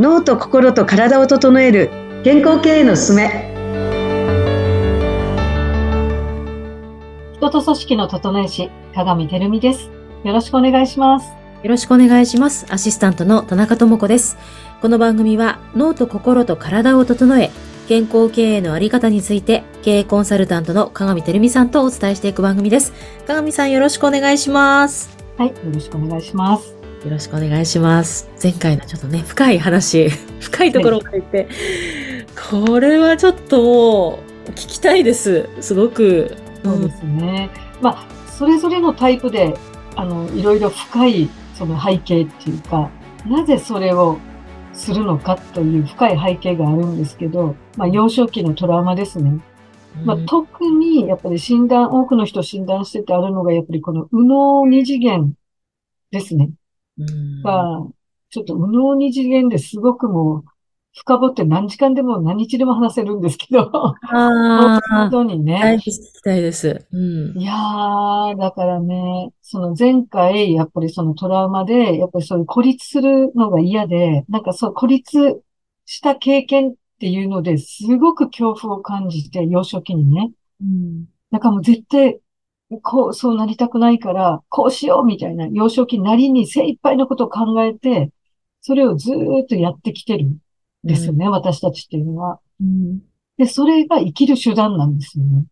脳と心と体を整える健康経営のすすめ。人と組織の整え師鏡てるみです。よろしくお願いします。よろしくお願いします。アシスタントの田中智子です。この番組は脳と心と体を整え健康経営のあり方について経営コンサルタントの鏡てるみさんとお伝えしていく番組です。鏡さんよろしくお願いします。はいよろしくお願いしますよろしくお願いします。前回のちょっとね、深い話、深いところから言って、これはちょっと聞きたいです。すごく。そうですね、まあそれぞれのタイプであのいろいろ深いその背景っていうかなぜそれをするのかという深い背景があるんですけど、まあ、幼少期のトラウマですね。まあ、特にやっぱり診断、多くの人診断しててあるのが、やっぱりこの右脳二次元ですね。うんが、ちょっと右脳二次元ですごくもう、深掘って何時間でも何日でも話せるんですけど、あ本あ、当にね。はい、聞きたいです。うん。いやー、だからね、その前回、やっぱりそのトラウマで、やっぱりそういう孤立するのが嫌で、なんかそう孤立した経験っていうのですごく恐怖を感じて、幼少期にね。うんなんかもう絶対、こう、そうなりたくないから、こうしようみたいな、幼少期なりに精一杯のことを考えて、それをずーっとやってきてるんですよね、私たちっていうのは。うんで、それが生きる手段なんですよね。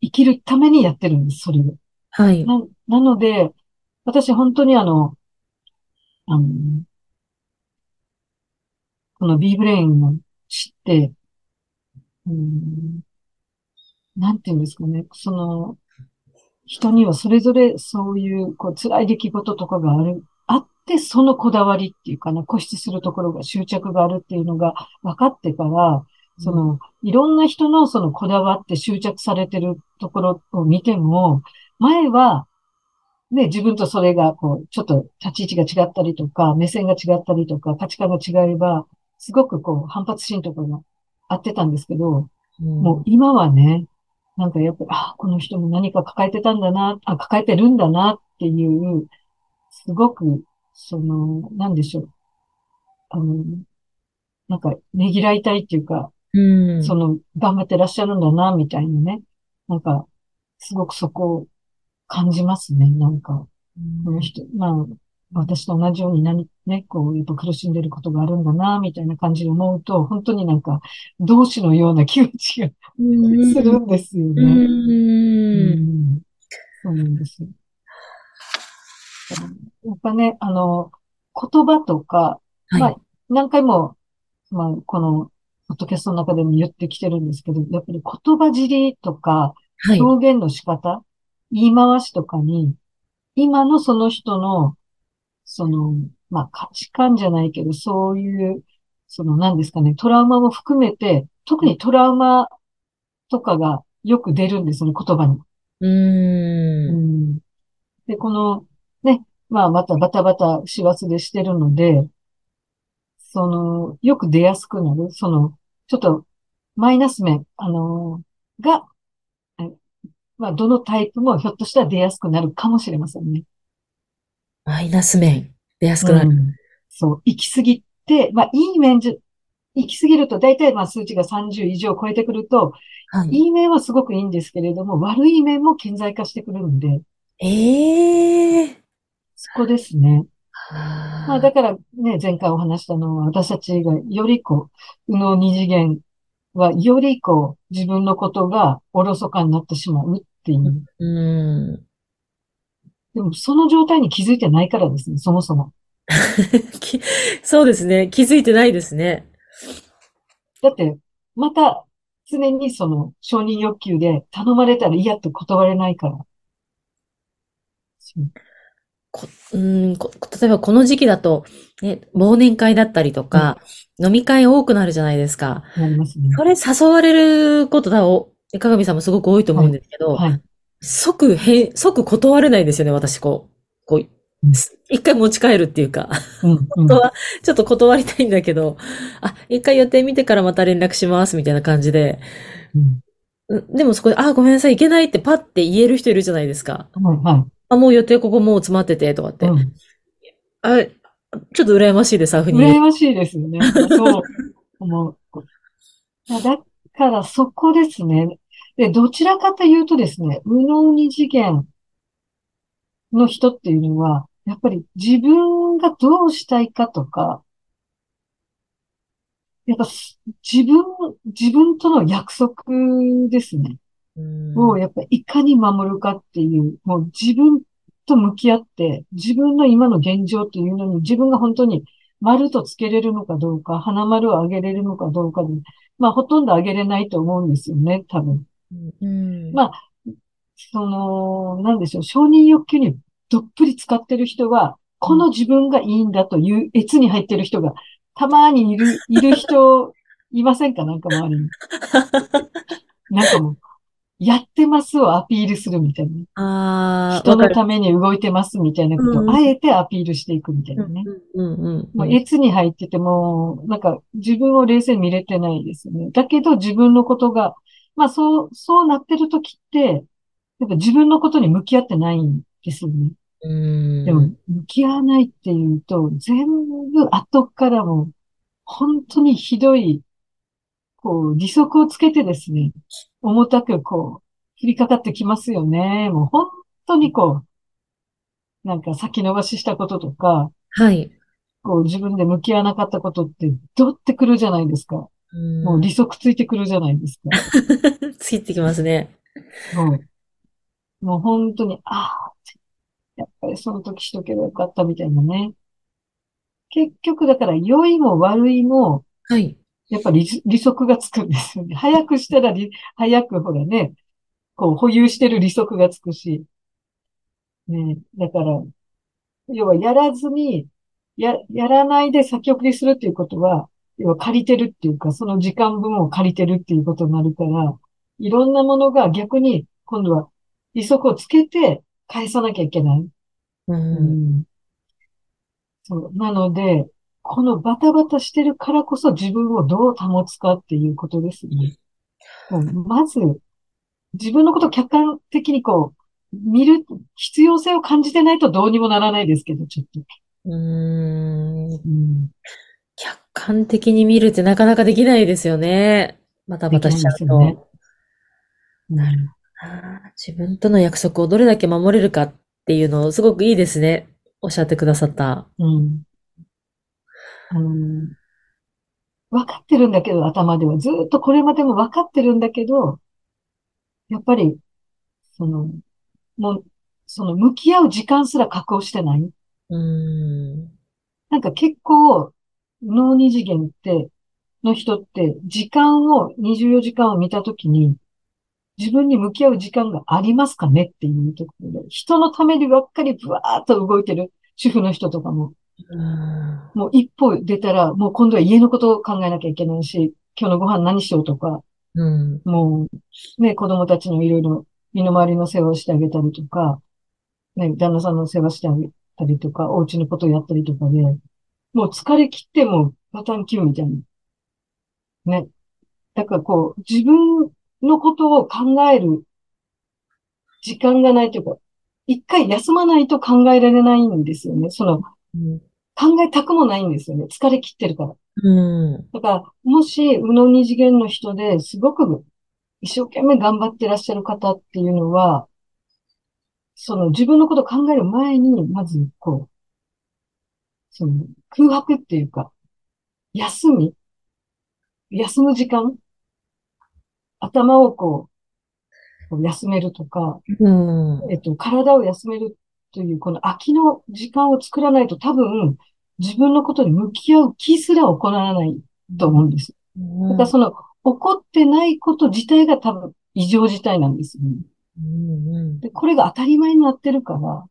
生きるためにやってるんです、それを。はい。な、なので、私本当にあの、あの、この B ブレインを知って、うん、なんていうんですかね、その、人にはそれぞれそういう、こう、辛い出来事とかがある、あって、そのこだわりっていうかな、固執するところが、執着があるっていうのが分かってから、その、いろんな人のそのこだわって執着されてるところを見ても、前は、ね、自分とそれが、こう、ちょっと立ち位置が違ったりとか、目線が違ったりとか、価値観が違えば、すごくこう、反発心とかがあってたんですけど、もう今はね、なんかやっぱり、あ、この人も何か抱えてたんだな、あ、抱えてるんだなっていう、すごく、その、なんでしょう。あの、なんか、ねぎらいたいっていうか、うん、その、頑張ってらっしゃるんだな、みたいなね。なんか、すごくそこを感じますね。なんか、この人、まあ、私と同じように何、ね、こう、やっぱ苦しんでることがあるんだな、みたいな感じで思うと、本当になんか、同志のような気持ちがうんするんですよう。ね。うんんそうなんですよ。やっぱね、あの、言葉とか、はいまあ、何回も、まあ、この、ポッドキャストの中でも言ってきてるんですけど、やっぱり言葉尻とか、はい。表現の仕方、言い回しとかに、今のその人の、その、まあ価値観じゃないけど、そういう、その何ですかね、トラウマも含めて、特にトラウマとかがよく出るんですよね、言葉に。う。うんん。で、この、ね、まあまたバタバタ師走でしてるので、その、よく出やすくなる、その、ちょっと、マイナス面、あのが、えまあ、どのタイプもひょっとしたら出やすくなるかもしれませんね。マイナス面、出やすくなる。うんそう、行き過ぎて、まあ、いい面じゃ、行き過ぎると、大体まあ数値が30以上超えてくると、はい。いい面はすごくいいんですけれども、悪い面も顕在化してくるので、ええそこですね。あまあ、だからね、前回お話したのは、私たちがよりこう、右脳二次元はよりこう、自分のことがおろそかになってしまうっていう。うん。でも、その状態に気づいてないからですね、そもそも。きそうですね。気づいてないですね。だって、また、常にその、承認欲求で頼まれたら嫌って断れないから。こうんこ例えばこの時期だと、ね、忘年会だったりとか、飲み会多くなるじゃないですか。なりますね。それ誘われることだお、鏡さんもすごく多いと思うんですけど、はい。即変、即断れないんですよね、私、こう。こううん、一回持ち帰るっていうか、うん、うん 本当はちょっと断りたいんだけど、あ、一回予定見てからまた連絡します、みたいな感じで。うんうんでもそこで、あ、ごめんなさい、行けないってパッて言える人いるじゃないですか。はい、はあ、もう予定ここもう詰まってて、とかって。い。うん。あ、ちょっと羨ましいです、アフニ羨ましいですよね。そう思う。だからそこですね。で、どちらかというとですね、無能二次元の人っていうのは、やっぱり自分がどうしたいかとか、やっぱ自分、自分との約束ですね。をやっぱいかに守るかっていう、もう自分と向き合って、自分の今の現状っていうのに自分が本当に丸とつけれるのかどうか、花丸を上げれるのかどうかで、まあほとんど上げれないと思うんですよね、多分。うん、まあ、その、なんでしょう、承認欲求にどっぷり使ってる人は、この自分がいいんだという越に入ってる人が、たまにいる、いる人、いませんか？なんか周りに。なんかもう、やってますをアピールするみたいな。人のために動いてますみたいなことを、あえてアピールしていくみたいなね。もう、越に入ってても、なんか自分を冷静に見れてないですね。だけど自分のことが、まあそう、そうなってる時って、やっぱ自分のことに向き合ってないんですよね。でも、向き合わないっていうと、全部後からも、本当にひどい、こう、利息をつけてですね、重たくこう、降りかかってきますよね。もう本当にこう、なんか先延ばししたこととか、はい。こう自分で向き合わなかったことってどってくるじゃないですか。うもう利息ついてくるじゃないですか。ついてきますね。もう、もう本当に、ああ、やっぱりその時しとけばよかったみたいなね。結局だから良いも悪いも、はい。やっぱり利息がつくんですよね。早くしたら早くほらね、こう保有してる利息がつくし。ね、だから、要はやらずに、や、やらないで先送りするっていうことは、要は借りてるっていうか、その時間分を借りてるっていうことになるから、いろんなものが逆に今度は利息をつけて返さなきゃいけない。うん、うんそう。なので、このバタバタしてるからこそ自分をどう保つかっていうことですね。もうまず、自分のことを客観的にこう、見る必要性を感じてないとどうにもならないですけど、ちょっと。うーん。うん、客観的に見るってなかなかできないですよね。バタバタしちゃうと。ね、なる自分との約束をどれだけ守れるかっていうのをすごくいいですね。おっしゃってくださった。うん。あの、分かってるんだけど、頭では。ずっとこれまでも分かってるんだけど、やっぱり、その、もう、その、向き合う時間すら確保してない。うん。なんか結構、脳二次元って、の人って、時間を、24時間を見たときに、自分に向き合う時間がありますかねっていうところで、人のためにばっかりブワーっと動いてる主婦の人とかも、もう一歩出たら、もう今度は家のことを考えなきゃいけないし、今日のご飯何しようとか、うん、もう、ね、子供たちのいろいろ身の回りの世話をしてあげたりとか、ね、旦那さんの世話してあげたりとか、お家のことをやったりとかで、もう疲れ切ってもパターン級みたいな。ね。だからこう、自分のことを考える時間がないというか、一回休まないと考えられないんですよね。その、考えたくもないんですよね。疲れ切ってるから。うん。だから、もし、うの二次元の人ですごく一生懸命頑張ってらっしゃる方っていうのは、その自分のことを考える前に、まず、こう、その空白っていうか、休み？休む時間？頭をこう、休めるとか、うん、えっと、体を休めるという、この空きの時間を作らないと多分、自分のことに向き合う気すら行わないと思うんです。うん、だからその、起こってないこと自体が多分異常事態なんですよね。うんうん、でこれが当たり前になってるから、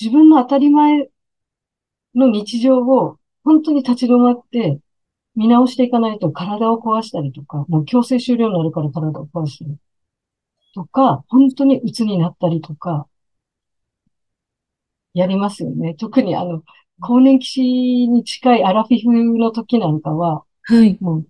自分の当たり前の日常を本当に立ち止まって見直していかないと体を壊したりとか、もう強制終了になるから体を壊したりとか、本当に鬱になったりとか、やりますよね。特にあの、更年期に近いアラフィフの時なんかは、はい。もう、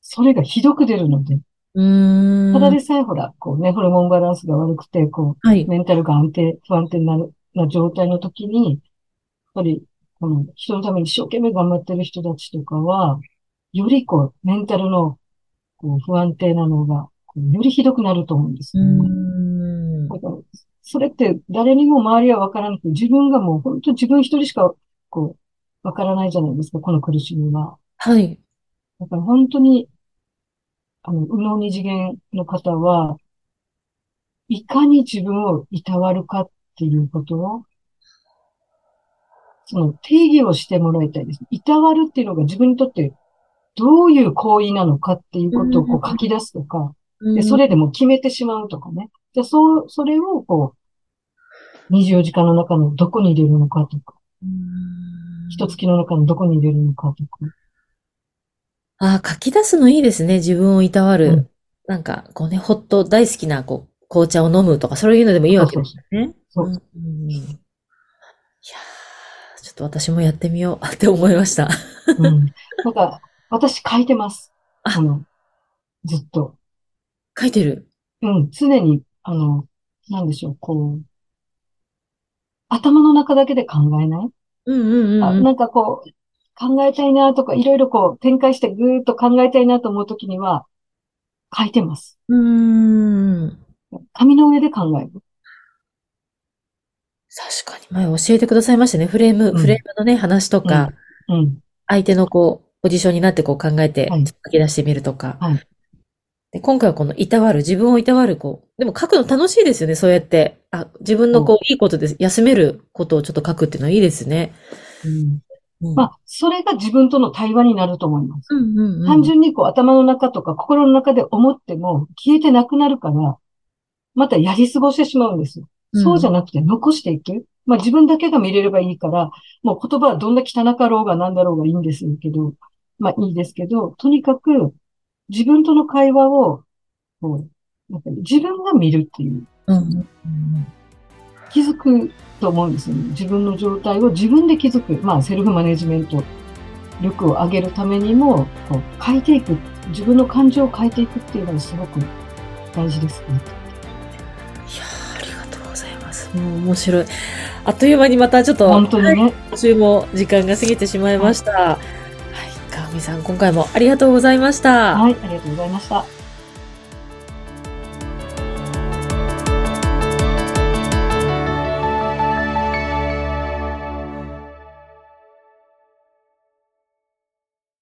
それがひどく出るので。うんただでさえほら、こうね、ホルモンバランスが悪くて、こう、はい、メンタルが安定、不安定なな状態の時に、やっぱり、この人のために一生懸命頑張ってる人たちとかは、よりこう、メンタルのこう不安定なのが、よりひどくなると思うんですうよね。ん。だからそれって誰にも周りはわからなくて、自分がもう本当自分一人しか、こう、わからないじゃないですか、この苦しみは。はい。だから本当に、あの、右脳二次元の方は、いかに自分をいたわるかっていうことを、その定義をしてもらいたいです。いたわるっていうのが自分にとってどういう行為なのかっていうことをこう書き出すとか、で、それでも決めてしまうとかね。で、そう、それをこう、24時間の中のどこに入れるのかとか、うん、一月の中のどこに入れるのかとか。ああ、書き出すのいいですね。自分をいたわる。うんなんか、こうね、ほっと大好きな、こう、紅茶を飲むとか、そういうのでもいいわけですよね。そううんうんいやと私もやってみようって思いました。うん。なんか、私書いてます。ああの、ずっと。書いてる？うん、常に、あの、なんでしょう、こう、頭の中だけで考えない、うんうんうんうん。あなんかこう、考えたいなとか、いろいろこう、展開してぐーっと考えたいなと思うときには、書いてます。うーん。紙の上で考える。確かに前教えてくださいましたね。フレーム、うんフレームのね、話とか、うん。相手のこう、ポジションになってこう考えて、はい書き出してみるとか。はいで今回はこのいたわる、自分をいたわる、こう、でも書くの楽しいですよね、そうやって。あ、自分のこう、いいことで休めることをちょっと書くっていうのはいいですね。うん。うんまあ、それが自分との対話になると思います。うんうんうん。単純にこう頭の中とか心の中で思っても消えてなくなるから、またやり過ごしてしまうんですよ。うんそうじゃなくて残していく。まあ自分だけが見れればいいから、もう言葉はどんな汚かろうが何だろうがいいんですけど、まあいいですけど、とにかく自分との会話を、こう、なんか自分が見るっていう、うんうん気づくと思うんですよね。自分の状態を自分で気づく。まあセルフマネジメント力を上げるためにも、こう変えていく。自分の感情を変えていくっていうのがすごく大事ですね。面白い。あっという間にまたちょっと、本当にね。今週も時間が過ぎてしまいました。はい、川上さん、今回もありがとうございました。はい、ありがとうございました。